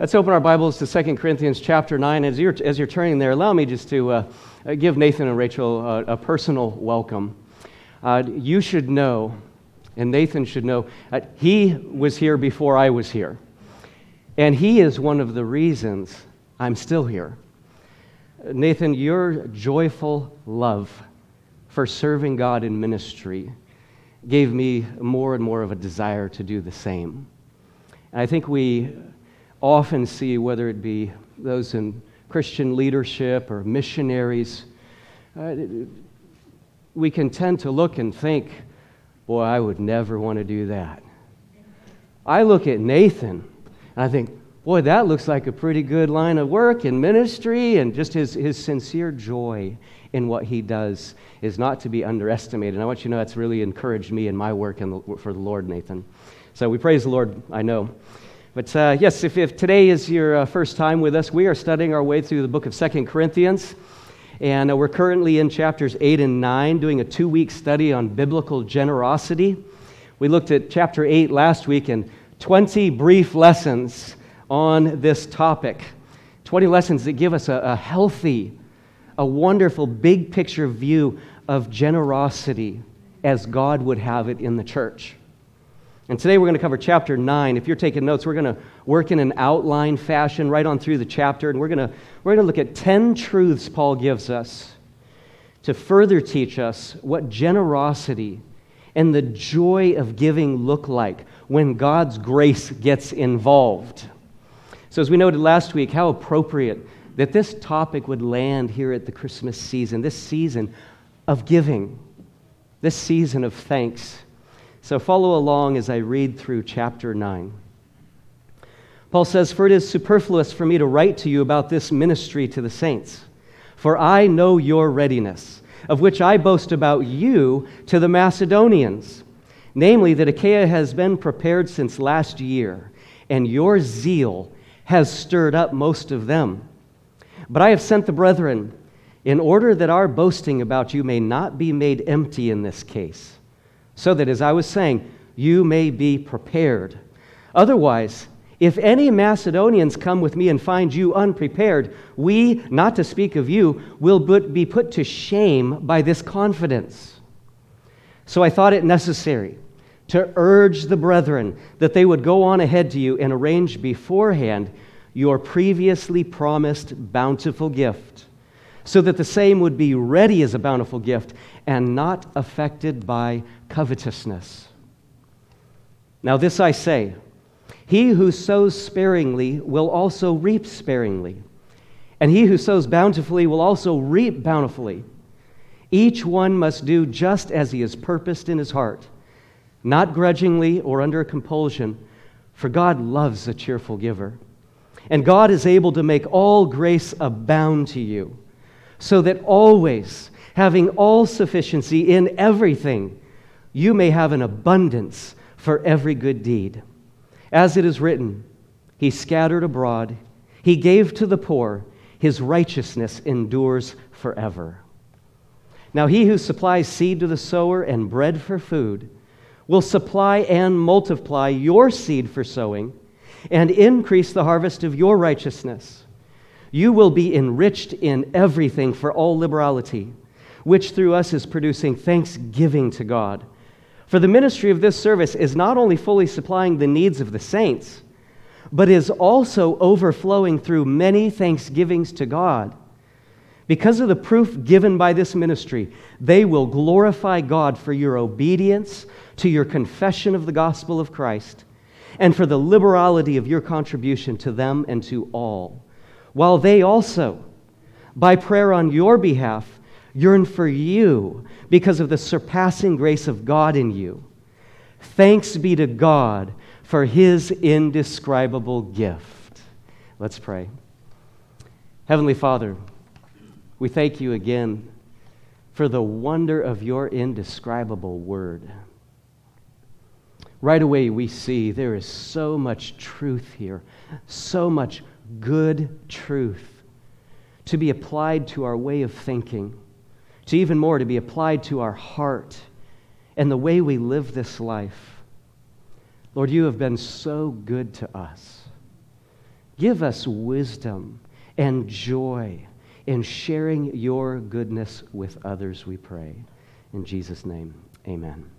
Let's open our Bibles to 2 Corinthians chapter 9. As you're, as you're turning there, allow me just to uh, give Nathan and Rachel a, a personal welcome. Uh, you should know, and Nathan should know, uh, he was here before I was here. And he is one of the reasons I'm still here. Nathan, your joyful love for serving God in ministry gave me more and more of a desire to do the same. And I think we often see, whether it be those in Christian leadership or missionaries, uh, we can tend to look and think, boy, I would never want to do that. I look at Nathan and I think, boy, that looks like a pretty good line of work in ministry, and just his, his sincere joy in what he does is not to be underestimated. And I want you to know that's really encouraged me in my work in the, for the Lord, Nathan. So we praise the Lord, I know. But uh, yes, if, if, today is your uh, first time with us, we are studying our way through the book of Second Corinthians. And uh, we're currently in chapters 8 and 9, doing a two week study on biblical generosity. We looked at chapter 8 last week and 20 brief lessons on this topic. 20 lessons that give us a, a healthy, a wonderful, big picture view of generosity as God would have it in the church. And today we're going to cover chapter 9. If you're taking notes, we're going to work in an outline fashion right on through the chapter, and we're going to, we're going to look at 10 truths Paul gives us to further teach us what generosity and the joy of giving look like when God's grace gets involved. So, as we noted last week, how appropriate that this topic would land here at the Christmas season, this season of giving, this season of thanks. So follow along as I read through chapter 9. Paul says, For it is superfluous for me to write to you about this ministry to the saints, for I know your readiness, of which I boast about you to the Macedonians, namely that Achaia has been prepared since last year, and your zeal has stirred up most of them. But I have sent the brethren in order that our boasting about you may not be made empty in this case so that, as I was saying, you may be prepared. Otherwise, if any Macedonians come with me and find you unprepared, we, not to speak of you, will be put to shame by this confidence. So I thought it necessary to urge the brethren that they would go on ahead to you and arrange beforehand your previously promised bountiful gift, so that the same would be ready as a bountiful gift and not affected by covetousness. Now, this I say He who sows sparingly will also reap sparingly, and he who sows bountifully will also reap bountifully. Each one must do just as he has purposed in his heart, not grudgingly or under compulsion, for God loves a cheerful giver. And God is able to make all grace abound to you, so that always, having all sufficiency in everything, you may have an abundance for every good deed. As it is written, He scattered abroad, He gave to the poor, His righteousness endures forever. Now, He who supplies seed to the sower and bread for food will supply and multiply your seed for sowing and increase the harvest of your righteousness. You will be enriched in everything for all liberality, which through us is producing thanksgiving to God. For the ministry of this service is not only fully supplying the needs of the saints, but is also overflowing through many thanksgivings to God. Because of the proof given by this ministry, they will glorify God for your obedience to your confession of the gospel of Christ and for the liberality of your contribution to them and to all, while they also, by prayer on your behalf, yearn for you because of the surpassing grace of God in you. Thanks be to God for his indescribable gift. Let's pray. Heavenly Father, we thank you again for the wonder of your indescribable word. Right away, we see there is so much truth here, so much good truth to be applied to our way of thinking to even more to be applied to our heart and the way we live this life. Lord, you have been so good to us. Give us wisdom and joy in sharing your goodness with others, we pray. In Jesus' name, amen.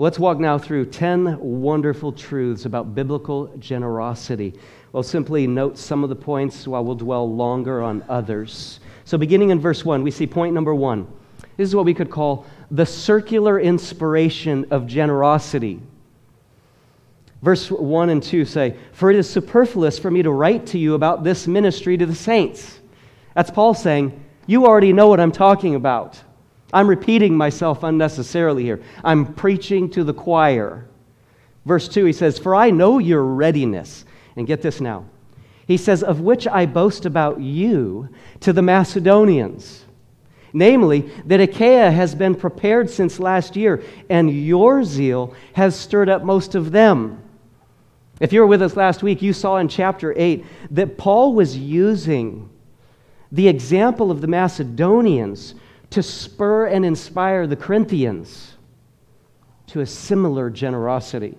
Let's walk now through 10 wonderful truths about biblical generosity. We'll simply note some of the points while we'll dwell longer on others. So, beginning in verse 1, we see point number one. This is what we could call the circular inspiration of generosity. Verse 1 and 2 say, For it is superfluous for me to write to you about this ministry to the saints. That's Paul saying, You already know what I'm talking about. I'm repeating myself unnecessarily here. I'm preaching to the choir. Verse 2, he says, For I know your readiness. And get this now. He says, Of which I boast about you to the Macedonians. Namely, that Achaia has been prepared since last year, and your zeal has stirred up most of them. If you were with us last week, you saw in chapter 8 that Paul was using the example of the Macedonians to spur and inspire the Corinthians to a similar generosity.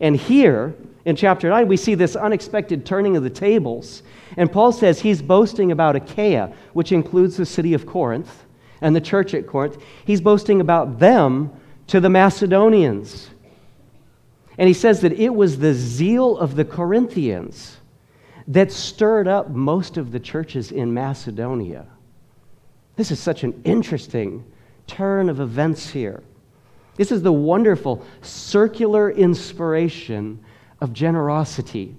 And here in chapter 9, we see this unexpected turning of the tables. And Paul says he's boasting about Achaia, which includes the city of Corinth and the church at Corinth. He's boasting about them to the Macedonians. And he says that it was the zeal of the Corinthians that stirred up most of the churches in Macedonia. This is such an interesting turn of events here. This is the wonderful circular inspiration of generosity.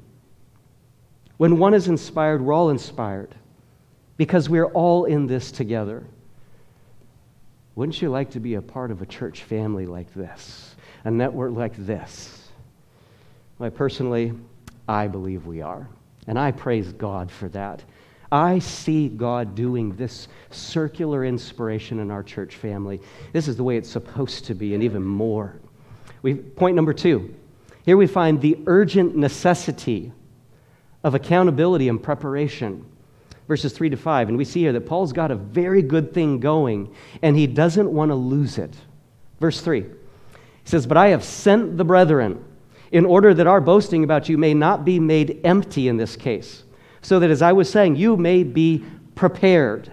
When one is inspired, we're all inspired because we're all in this together. Wouldn't you like to be a part of a church family like this, a network like this? Well, personally, I believe we are. And I praise God for that. I see God doing this circular inspiration in our church family. This is the way it's supposed to be, and even more. We, point number two here we find the urgent necessity of accountability and preparation. Verses 3 to 5. And we see here that Paul's got a very good thing going, and he doesn't want to lose it. Verse 3 he says, But I have sent the brethren in order that our boasting about you may not be made empty in this case so that, as I was saying, you may be prepared.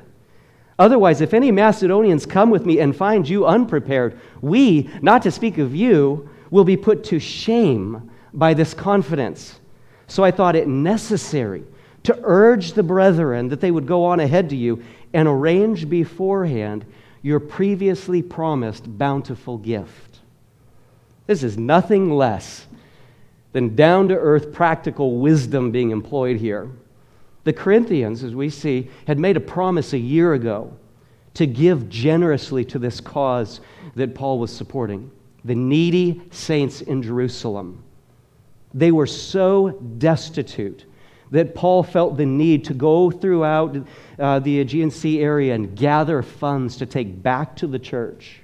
Otherwise, if any Macedonians come with me and find you unprepared, we, not to speak of you, will be put to shame by this confidence. So I thought it necessary to urge the brethren that they would go on ahead to you and arrange beforehand your previously promised bountiful gift. This is nothing less than down to earth practical wisdom being employed here. The Corinthians, as we see, had made a promise a year ago to give generously to this cause that Paul was supporting the needy saints in Jerusalem. They were so destitute that Paul felt the need to go throughout uh, the Aegean Sea area and gather funds to take back to the church.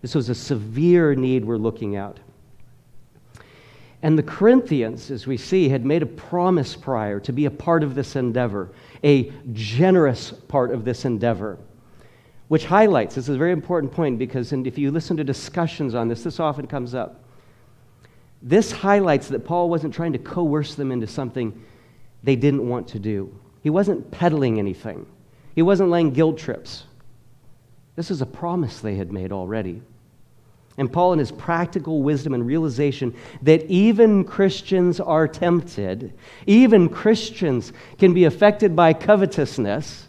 This was a severe need we're looking at. And the Corinthians, as we see, had made a promise prior to be a part of this endeavor, a generous part of this endeavor, which highlights this is a very important point because if you listen to discussions on this, this often comes up. This highlights that Paul wasn't trying to coerce them into something they didn't want to do. He wasn't peddling anything, he wasn't laying guilt trips. This is a promise they had made already. And Paul, in his practical wisdom and realization that even Christians are tempted, even Christians can be affected by covetousness,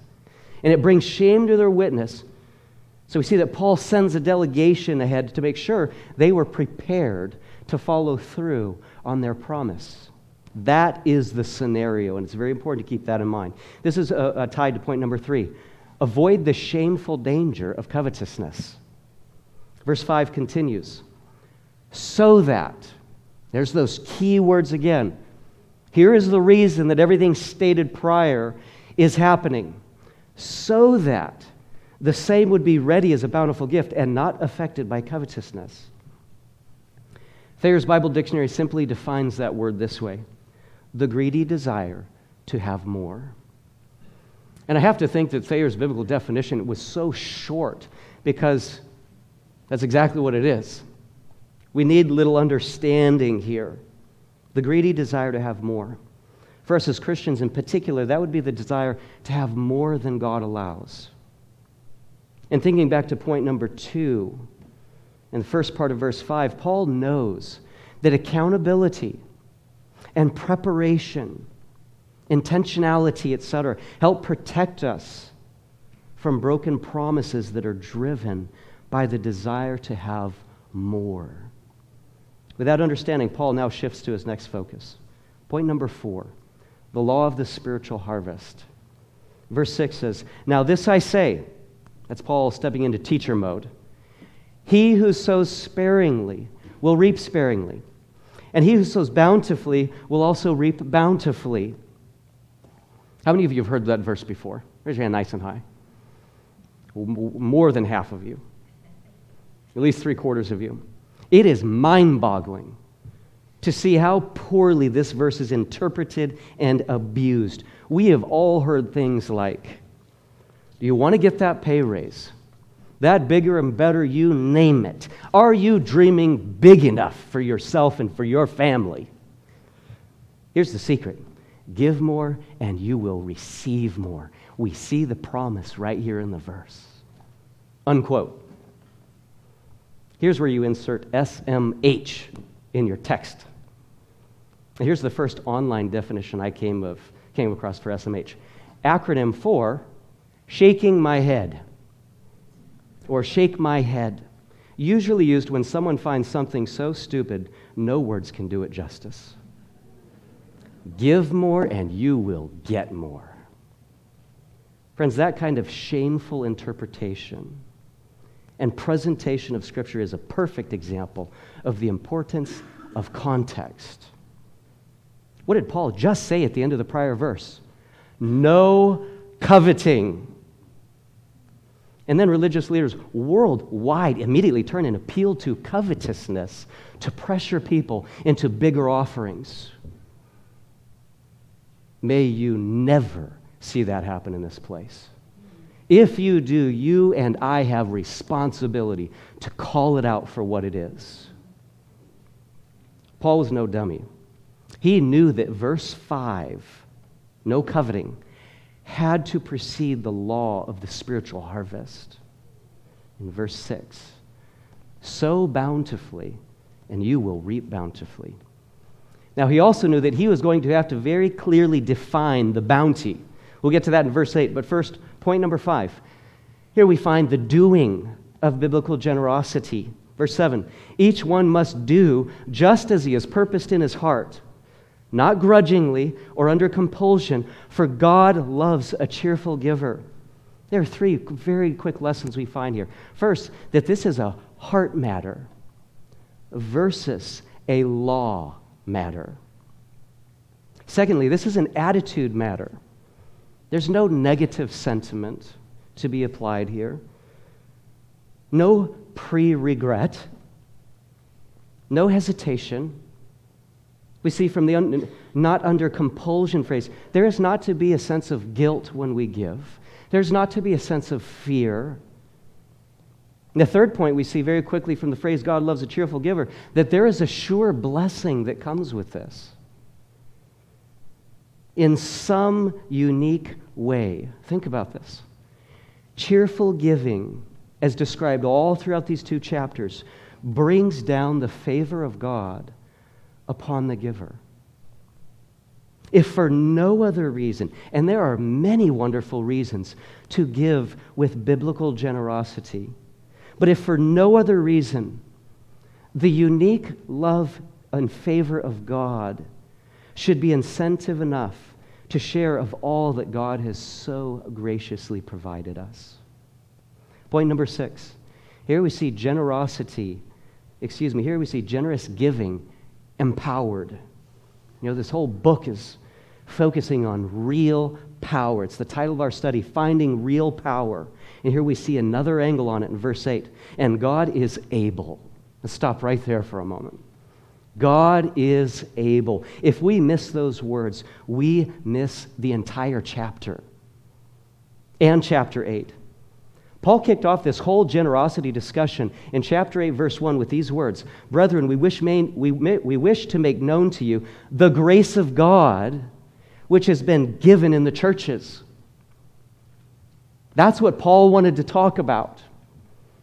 and it brings shame to their witness. So we see that Paul sends a delegation ahead to make sure they were prepared to follow through on their promise. That is the scenario, and it's very important to keep that in mind. This is uh, uh, tied to point number three avoid the shameful danger of covetousness. Verse 5 continues so that, there's those key words again. Here is the reason that everything stated prior is happening so that the same would be ready as a bountiful gift and not affected by covetousness. Thayer's Bible Dictionary simply defines that word this way the greedy desire to have more. And I have to think that Thayer's biblical definition was so short because that's exactly what it is. We need little understanding here. the greedy desire to have more. For us as Christians in particular, that would be the desire to have more than God allows. And thinking back to point number two, in the first part of verse 5, Paul knows that accountability and preparation, intentionality, etc., help protect us from broken promises that are driven by the desire to have more. Without understanding, Paul now shifts to his next focus. Point number four the law of the spiritual harvest. Verse 6 says, Now this I say, that's Paul stepping into teacher mode. He who sows sparingly will reap sparingly, and he who sows bountifully will also reap bountifully. How many of you have heard that verse before? Raise your hand nice and high. More than half of you, at least three quarters of you. It is mind boggling to see how poorly this verse is interpreted and abused. We have all heard things like, Do you want to get that pay raise? That bigger and better, you name it. Are you dreaming big enough for yourself and for your family? Here's the secret give more and you will receive more. We see the promise right here in the verse. Unquote. Here's where you insert SMH in your text. Here's the first online definition I came, of, came across for SMH acronym for shaking my head or shake my head. Usually used when someone finds something so stupid, no words can do it justice. Give more and you will get more. Friends, that kind of shameful interpretation and presentation of Scripture is a perfect example of the importance of context. What did Paul just say at the end of the prior verse? No coveting. And then religious leaders worldwide immediately turn and appeal to covetousness to pressure people into bigger offerings. May you never see that happen in this place. If you do, you and I have responsibility to call it out for what it is. Paul was no dummy. He knew that verse 5, no coveting, had to precede the law of the spiritual harvest. In verse 6, sow bountifully, and you will reap bountifully. Now, he also knew that he was going to have to very clearly define the bounty. We'll get to that in verse 8, but first, point number 5. Here we find the doing of biblical generosity. Verse 7 Each one must do just as he has purposed in his heart not grudgingly or under compulsion, for God loves a cheerful giver. There are three very quick lessons we find here. First, that this is a heart matter versus a law matter. Secondly, this is an attitude matter. There's no negative sentiment to be applied here, no pre regret, no hesitation we see from the un- not under compulsion phrase, there is not to be a sense of guilt when we give, there's not to be a sense of fear. And the third point we see very quickly from the phrase, God loves a cheerful giver, that there is a sure blessing that comes with this. In some unique way. Think about this. Cheerful giving, as described all throughout these two chapters, brings down the favor of God upon the giver. If for no other reason, and there are many wonderful reasons to give with biblical generosity, but if for no other reason, the unique love and favor of God should be incentive enough to share of all that God has so graciously provided us. Point number six. Here we see generosity, excuse me, here we see generous giving empowered. You know, this whole book is focusing on real power. It's the title of our study, Finding Real Power. And here we see another angle on it in verse 8. And God is able. Let's stop right there for a moment. God is able. If we miss those words, we miss the entire chapter and chapter 8. Paul kicked off this whole generosity discussion in chapter 8, verse 1 with these words Brethren, we wish, main, we, we wish to make known to you the grace of God which has been given in the churches. That's what Paul wanted to talk about.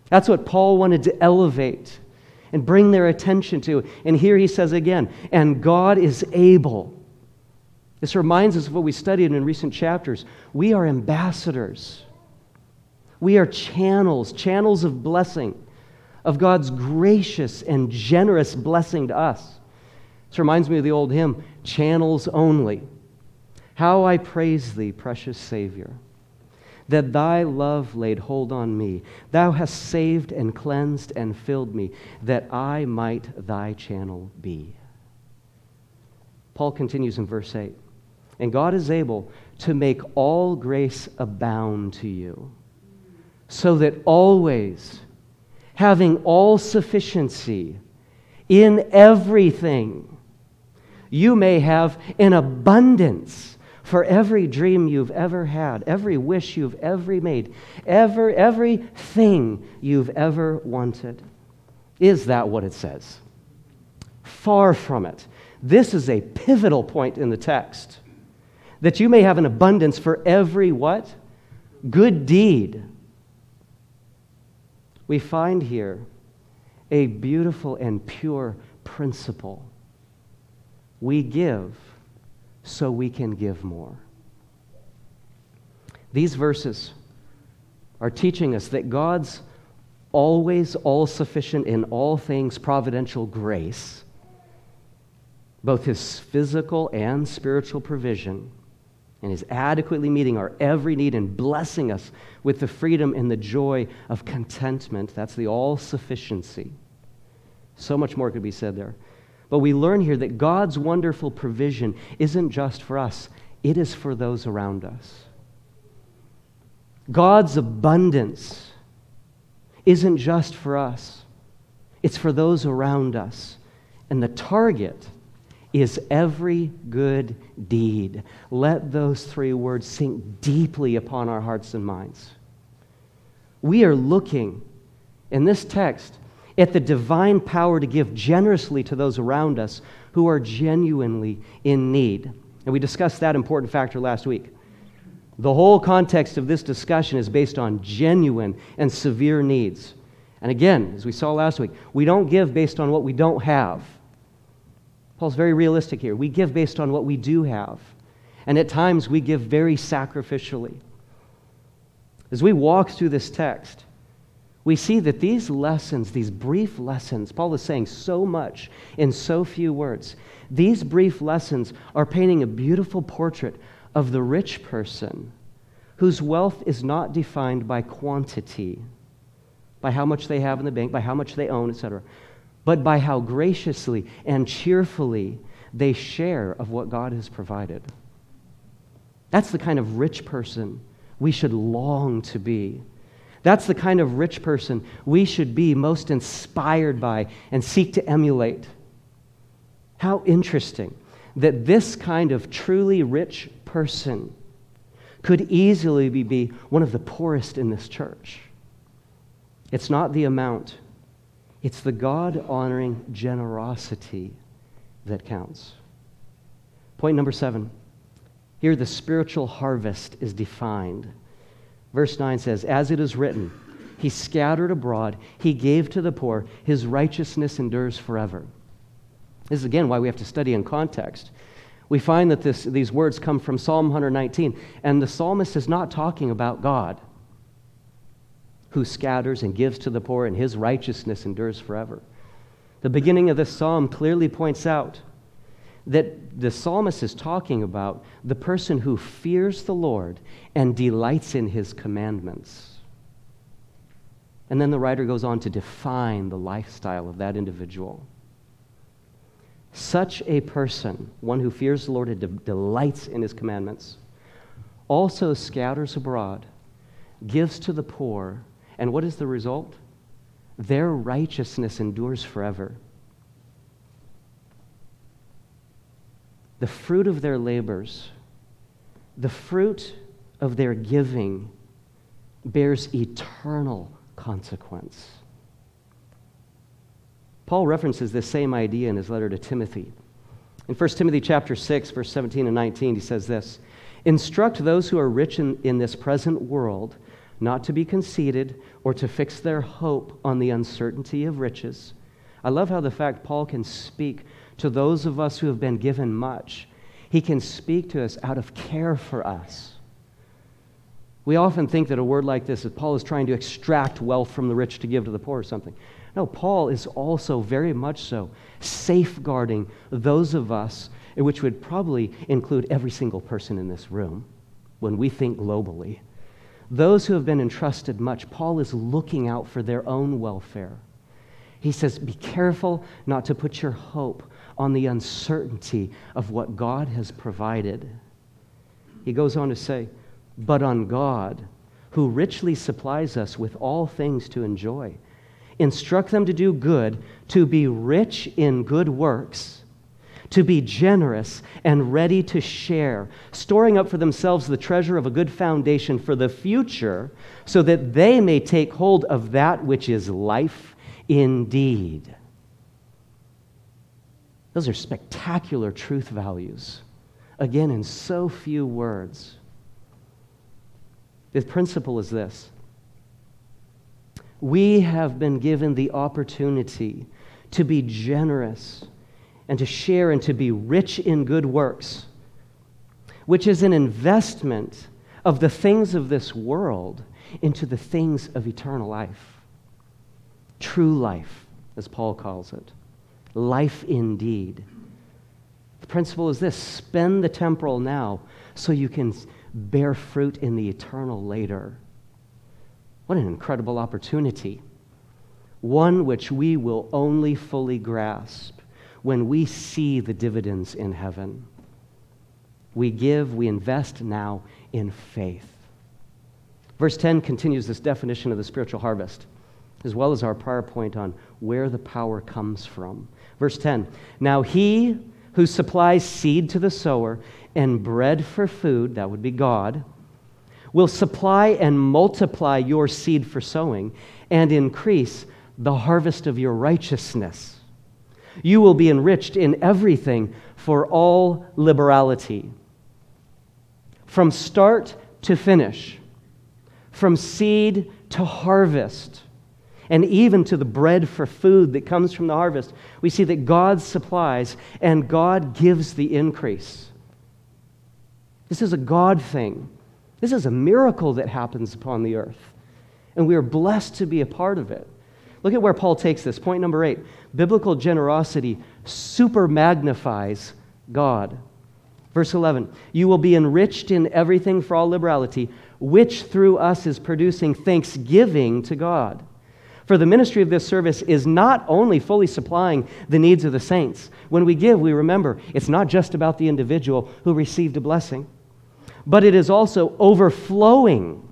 That's what Paul wanted to elevate and bring their attention to. And here he says again, and God is able. This reminds us of what we studied in recent chapters. We are ambassadors. We are channels, channels of blessing, of God's gracious and generous blessing to us. This reminds me of the old hymn, Channels Only. How I praise thee, precious Savior, that thy love laid hold on me. Thou hast saved and cleansed and filled me, that I might thy channel be. Paul continues in verse 8 And God is able to make all grace abound to you, so that always, having all sufficiency in everything, you may have an abundance for every dream you've ever had, every wish you've ever made, ever, everything you've ever wanted. Is that what it says? Far from it. This is a pivotal point in the text. That you may have an abundance for every what? Good deed. We find here a beautiful and pure principle. We give so we can give more. These verses are teaching us that God's always all sufficient in all things providential grace, both his physical and spiritual provision, and is adequately meeting our every need and blessing us with the freedom and the joy of contentment. That's the all sufficiency. So much more could be said there. But we learn here that God's wonderful provision isn't just for us, it is for those around us. God's abundance isn't just for us, it's for those around us. And the target is every good deed. Let those three words sink deeply upon our hearts and minds. We are looking in this text at the divine power to give generously to those around us who are genuinely in need. And we discussed that important factor last week. The whole context of this discussion is based on genuine and severe needs. And again, as we saw last week, we don't give based on what we don't have. Paul's very realistic here. We give based on what we do have. And at times, we give very sacrificially. As we walk through this text, we see that these lessons, these brief lessons, Paul is saying so much in so few words. These brief lessons are painting a beautiful portrait of the rich person whose wealth is not defined by quantity, by how much they have in the bank, by how much they own, etc., but by how graciously and cheerfully they share of what God has provided. That's the kind of rich person we should long to be. That's the kind of rich person we should be most inspired by and seek to emulate. How interesting that this kind of truly rich person could easily be one of the poorest in this church. It's not the amount, it's the God honoring generosity that counts. Point number seven here the spiritual harvest is defined. Verse 9 says, As it is written, He scattered abroad, He gave to the poor, His righteousness endures forever. This is again why we have to study in context. We find that this, these words come from Psalm 119, and the psalmist is not talking about God who scatters and gives to the poor, and his righteousness endures forever. The beginning of this psalm clearly points out that the psalmist is talking about the person who fears the Lord and delights in his commandments. And then the writer goes on to define the lifestyle of that individual. Such a person, one who fears the Lord and de- delights in his commandments, also scatters abroad, gives to the poor, and what is the result? Their righteousness endures forever. The fruit of their labors, the fruit of their giving bears eternal consequence. Paul references this same idea in his letter to Timothy. In 1 Timothy chapter 6, verse 17 and 19, he says this Instruct those who are rich in, in this present world not to be conceited or to fix their hope on the uncertainty of riches. I love how the fact Paul can speak to those of us who have been given much. He can speak to us out of care for us. We often think that a word like this, that Paul is trying to extract wealth from the rich to give to the poor or something. No, Paul is also very much so safeguarding those of us, which would probably include every single person in this room when we think globally. Those who have been entrusted much, Paul is looking out for their own welfare. He says, Be careful not to put your hope on the uncertainty of what God has provided. He goes on to say, But on God, who richly supplies us with all things to enjoy. Instruct them to do good, to be rich in good works, to be generous and ready to share, storing up for themselves the treasure of a good foundation for the future, so that they may take hold of that which is life indeed. Those are spectacular truth values. Again, in so few words. The principle is this we have been given the opportunity to be generous and to share and to be rich in good works, which is an investment of the things of this world into the things of eternal life. True life, as Paul calls it. Life indeed. The principle is this spend the temporal now so you can bear fruit in the eternal later. What an incredible opportunity. One which we will only fully grasp when we see the dividends in heaven. We give, we invest now in faith. Verse 10 continues this definition of the spiritual harvest, as well as our prior point on where the power comes from. Verse 10 Now he who supplies seed to the sower and bread for food, that would be God, will supply and multiply your seed for sowing and increase the harvest of your righteousness. You will be enriched in everything for all liberality. From start to finish, from seed to harvest, and even to the bread for food that comes from the harvest, we see that God supplies and God gives the increase. This is a God thing. This is a miracle that happens upon the earth, and we are blessed to be a part of it. Look at where Paul takes this. Point number eight biblical generosity super magnifies God. Verse 11 You will be enriched in everything for all liberality, which through us is producing thanksgiving to God. For the ministry of this service is not only fully supplying the needs of the saints. When we give, we remember it's not just about the individual who received a blessing but it is also overflowing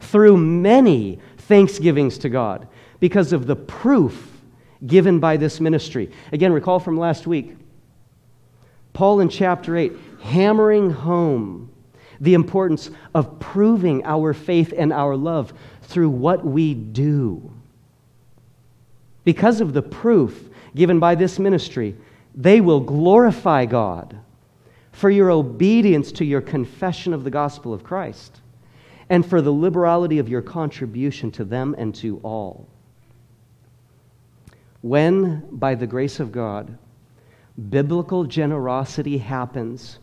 through many thanksgivings to God because of the proof given by this ministry. Again, recall from last week, Paul in chapter 8, hammering home the importance of proving our faith and our love through what we do. Because of the proof given by this ministry, they will glorify God for your obedience to your confession of the gospel of Christ, and for the liberality of your contribution to them and to all. When, by the grace of God, biblical generosity happens,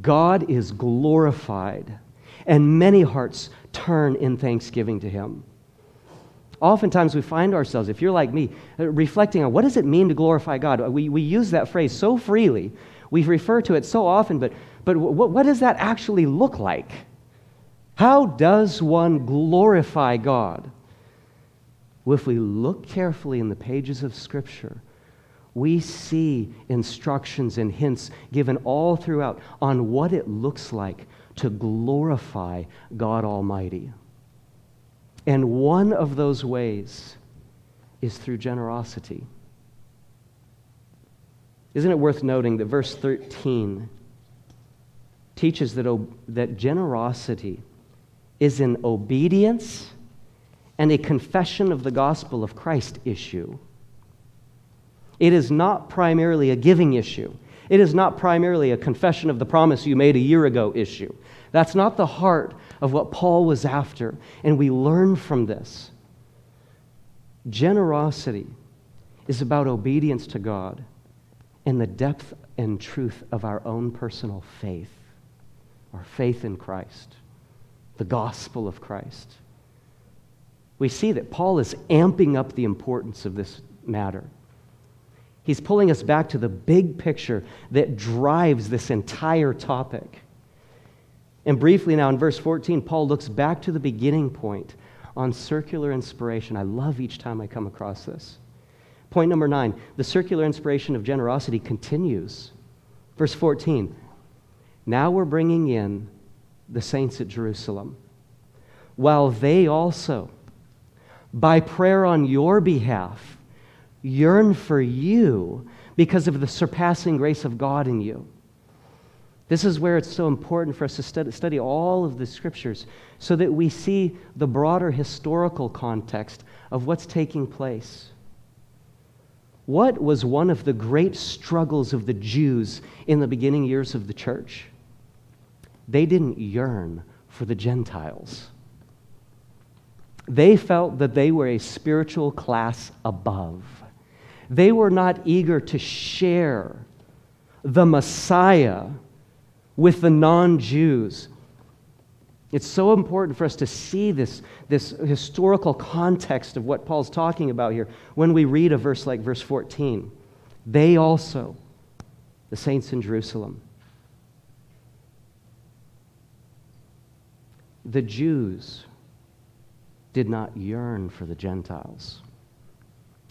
God is glorified, and many hearts turn in thanksgiving to Him. Oftentimes, we find ourselves, if you're like me, uh, reflecting on what does it mean to glorify God? We, we use that phrase so freely we refer to it so often, but, but what, what does that actually look like? How does one glorify God? Well, if we look carefully in the pages of Scripture, we see instructions and hints given all throughout on what it looks like to glorify God Almighty. And one of those ways is through generosity. Isn't it worth noting that verse 13 teaches that, that generosity is an obedience and a confession of the gospel of Christ issue. It is not primarily a giving issue. It is not primarily a confession of the promise you made a year ago issue. That's not the heart of what Paul was after, and we learn from this. Generosity is about obedience to God and the depth and truth of our own personal faith, our faith in Christ, the gospel of Christ. We see that Paul is amping up the importance of this matter. He's pulling us back to the big picture that drives this entire topic. And briefly now, in verse 14, Paul looks back to the beginning point on circular inspiration. I love each time I come across this. Point number nine the circular inspiration of generosity continues. Verse 14 Now we're bringing in the saints at Jerusalem, while they also, by prayer on your behalf, yearn for you because of the surpassing grace of God in you. This is where it's so important for us to study all of the scriptures so that we see the broader historical context of what's taking place. What was one of the great struggles of the Jews in the beginning years of the church? They didn't yearn for the Gentiles. They felt that they were a spiritual class above. They were not eager to share the Messiah with the non Jews. It's so important for us to see this, this historical context of what Paul's talking about here when we read a verse like verse 14. They also, the saints in Jerusalem, the Jews did not yearn for the Gentiles.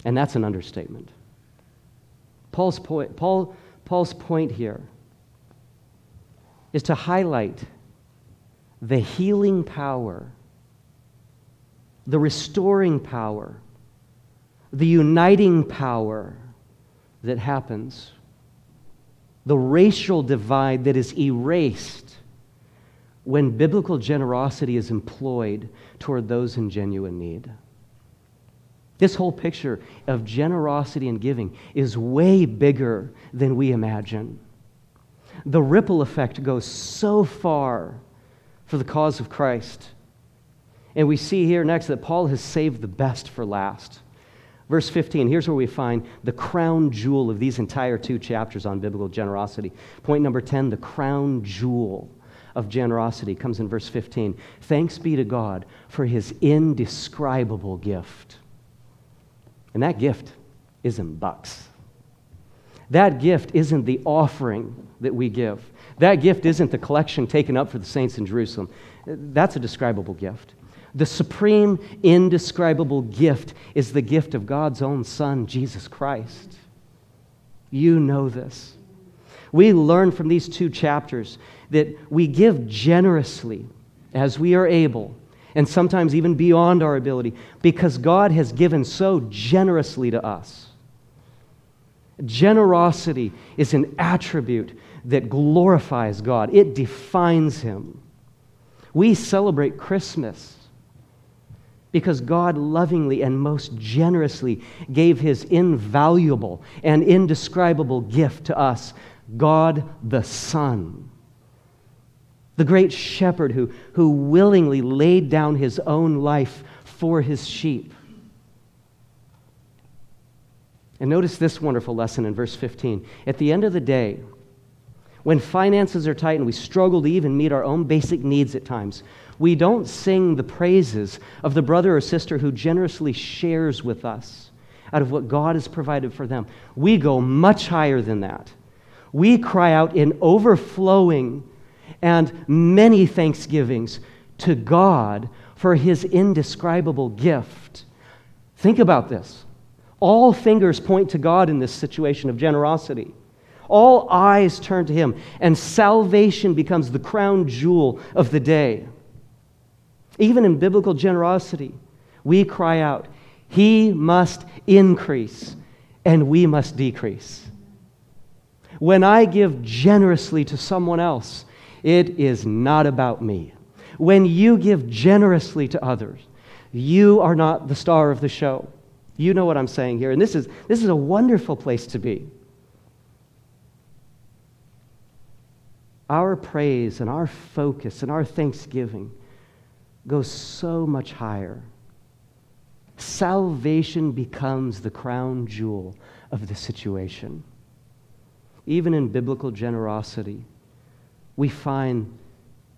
And that's an understatement. Paul's point, Paul, Paul's point here is to highlight the healing power, the restoring power, the uniting power that happens, the racial divide that is erased when biblical generosity is employed toward those in genuine need. This whole picture of generosity and giving is way bigger than we imagine. The ripple effect goes so far for the cause of Christ. And we see here next that Paul has saved the best for last. Verse 15, here's where we find the crown jewel of these entire two chapters on biblical generosity. Point number 10, the crown jewel of generosity comes in verse 15. Thanks be to God for his indescribable gift. And that gift isn't bucks. That gift isn't the offering that we give. That gift isn't the collection taken up for the saints in Jerusalem. That's a describable gift. The supreme, indescribable gift is the gift of God's own Son, Jesus Christ. You know this. We learn from these two chapters that we give generously as we are able and sometimes even beyond our ability, because God has given so generously to us. Generosity is an attribute that glorifies God, it defines Him. We celebrate Christmas because God lovingly and most generously gave His invaluable and indescribable gift to us, God the Son the great shepherd who, who willingly laid down his own life for his sheep. And notice this wonderful lesson in verse 15. At the end of the day, when finances are tight and we struggle to even meet our own basic needs at times, we don't sing the praises of the brother or sister who generously shares with us out of what God has provided for them. We go much higher than that. We cry out in overflowing and many thanksgivings to God for his indescribable gift. Think about this. All fingers point to God in this situation of generosity. All eyes turn to him, and salvation becomes the crown jewel of the day. Even in biblical generosity, we cry out, He must increase, and we must decrease. When I give generously to someone else, it is not about me. when you give generously to others, you are not the star of the show. You know what I'm saying here. And this is, this is a wonderful place to be. Our praise and our focus and our thanksgiving goes so much higher. Salvation becomes the crown jewel of the situation. Even in biblical generosity, we find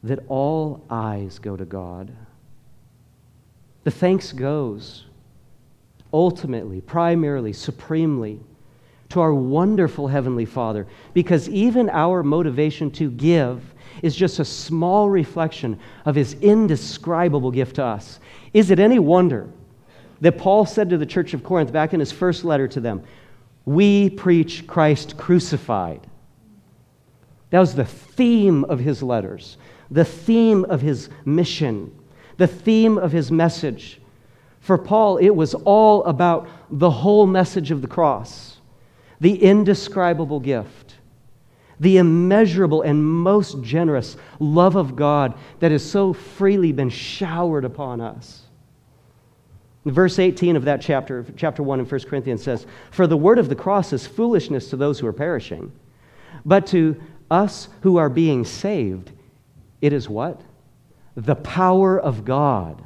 that all eyes go to God. The thanks goes ultimately, primarily, supremely to our wonderful Heavenly Father because even our motivation to give is just a small reflection of His indescribable gift to us. Is it any wonder that Paul said to the church of Corinth back in his first letter to them, We preach Christ crucified? That was the theme of his letters, the theme of his mission, the theme of his message. For Paul, it was all about the whole message of the cross, the indescribable gift, the immeasurable and most generous love of God that has so freely been showered upon us. Verse 18 of that chapter, chapter 1 in 1 Corinthians says, For the word of the cross is foolishness to those who are perishing, but to us who are being saved, it is what? The power of God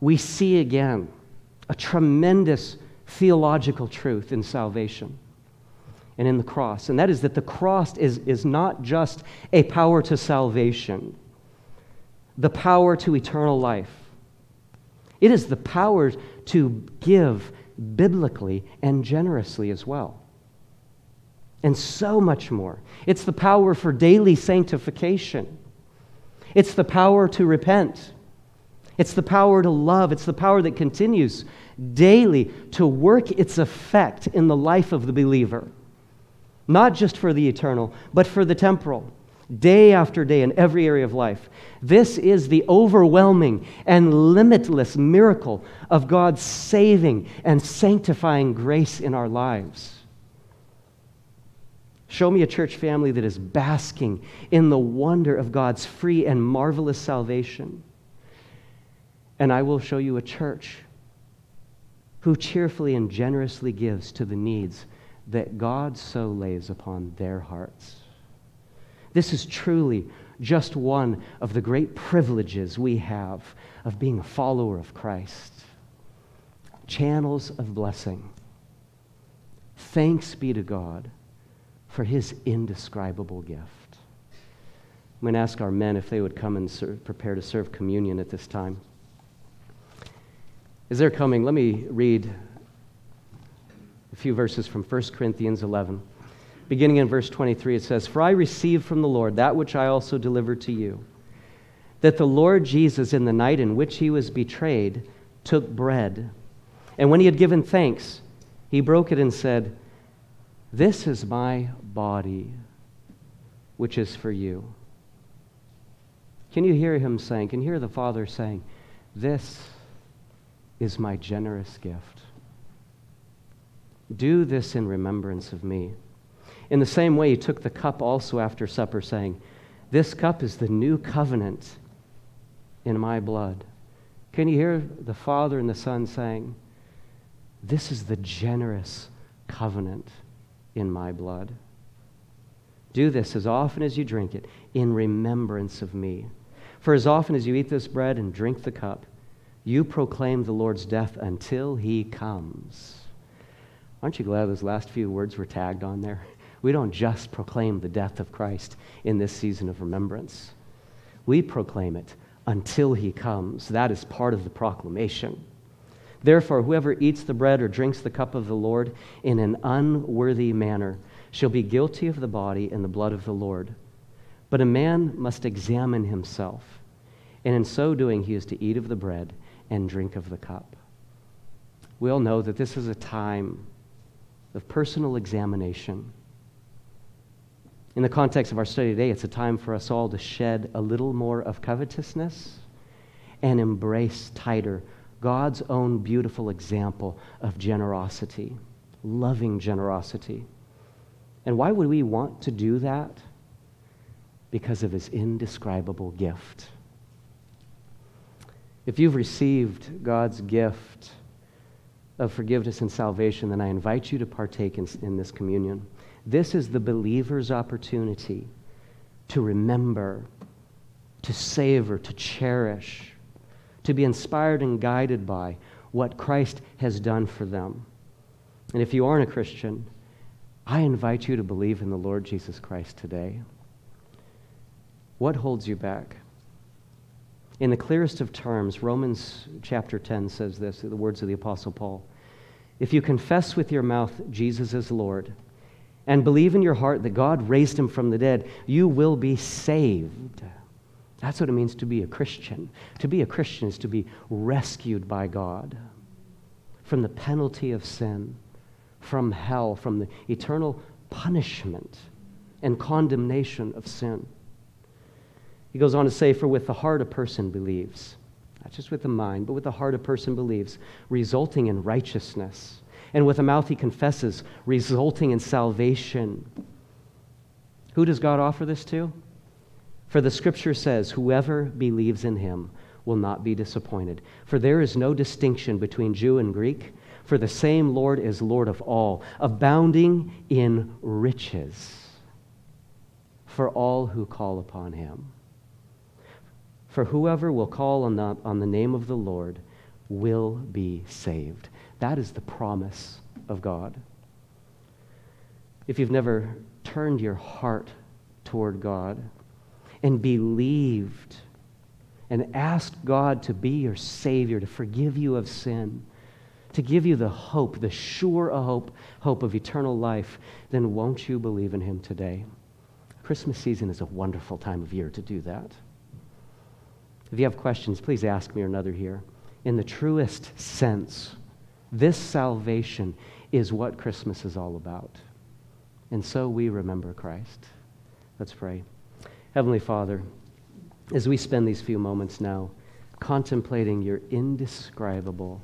we see again a tremendous theological truth in salvation and in the cross. And that is that the cross is, is not just a power to salvation, the power to eternal life. It is the power to give biblically and generously as well. And so much more. It's the power for daily sanctification. It's the power to repent. It's the power to love. It's the power that continues daily to work its effect in the life of the believer, not just for the eternal, but for the temporal, day after day in every area of life. This is the overwhelming and limitless miracle of God's saving and sanctifying grace in our lives. Show me a church family that is basking in the wonder of God's free and marvelous salvation and I will show you a church who cheerfully and generously gives to the needs that God so lays upon their hearts. This is truly just one of the great privileges we have of being a follower of Christ. Channels of blessing. Thanks be to God for his indescribable gift. I'm going to ask our men if they would come and serve, prepare to serve communion at this time. As they're coming, let me read a few verses from 1 Corinthians 11. Beginning in verse 23, it says, For I received from the Lord that which I also delivered to you, that the Lord Jesus, in the night in which he was betrayed, took bread. And when he had given thanks, he broke it and said, This is my body, which is for you. Can you hear him saying, can you hear the Father saying, This is my generous gift. Do this in remembrance of me. In the same way, he took the cup also after supper, saying, This cup is the new covenant in my blood. Can you hear the Father and the Son saying, This is the generous covenant in my blood? Do this as often as you drink it in remembrance of me. For as often as you eat this bread and drink the cup, you proclaim the Lord's death until he comes. Aren't you glad those last few words were tagged on there? We don't just proclaim the death of Christ in this season of remembrance, we proclaim it until he comes. That is part of the proclamation. Therefore, whoever eats the bread or drinks the cup of the Lord in an unworthy manner shall be guilty of the body and the blood of the Lord. But a man must examine himself, and in so doing, he is to eat of the bread and drink of the cup. We all know that this is a time of personal examination. In the context of our study today, it's a time for us all to shed a little more of covetousness and embrace tighter God's own beautiful example of generosity, loving generosity. And why would we want to do that? because of his indescribable gift. If you've received God's gift of forgiveness and salvation, then I invite you to partake in, in this communion. This is the believer's opportunity to remember, to savor, to cherish, to be inspired and guided by what Christ has done for them. And if you aren't a Christian, I invite you to believe in the Lord Jesus Christ today. What holds you back? In the clearest of terms, Romans chapter 10 says this, the words of the Apostle Paul. If you confess with your mouth Jesus is Lord and believe in your heart that God raised him from the dead, you will be saved. That's what it means to be a Christian. To be a Christian is to be rescued by God from the penalty of sin, from hell, from the eternal punishment and condemnation of sin. He goes on to say, For with the heart a person believes, not just with the mind, but with the heart a person believes, resulting in righteousness. And with the mouth he confesses, resulting in salvation. Who does God offer this to? For the scripture says, Whoever believes in him will not be disappointed. For there is no distinction between Jew and Greek, for the same Lord is Lord of all, abounding in riches for all who call upon him. For whoever will call on the, on the name of the Lord will be saved. That is the promise of God. If you've never turned your heart toward God and believed and asked God to be your Savior, to forgive you of sin, to give you the hope, the sure hope, hope of eternal life, then won't you believe in Him today? Christmas season is a wonderful time of year to do that. If you have questions, please ask me or another here. In the truest sense, this salvation is what Christmas is all about. And so we remember Christ. Let's pray. Heavenly Father, as we spend these few moments now contemplating your indescribable,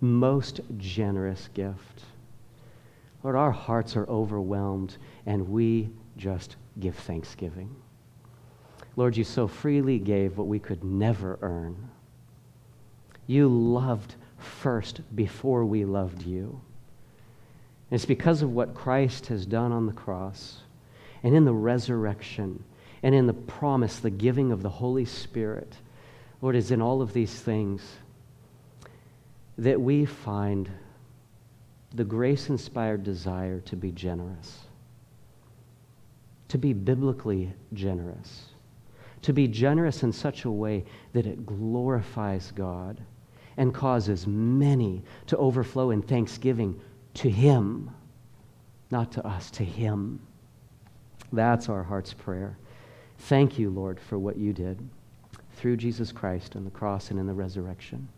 most generous gift, Lord, our hearts are overwhelmed and we just give thanksgiving. Lord, you so freely gave what we could never earn. You loved first before we loved you. And it's because of what Christ has done on the cross and in the resurrection and in the promise, the giving of the Holy Spirit. Lord, is in all of these things that we find the grace inspired desire to be generous, to be biblically generous to be generous in such a way that it glorifies God and causes many to overflow in thanksgiving to Him, not to us, to Him. That's our heart's prayer. Thank you, Lord, for what you did through Jesus Christ on the cross and in the resurrection.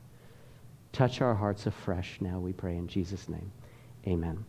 Touch our hearts afresh now, we pray in Jesus' name. Amen.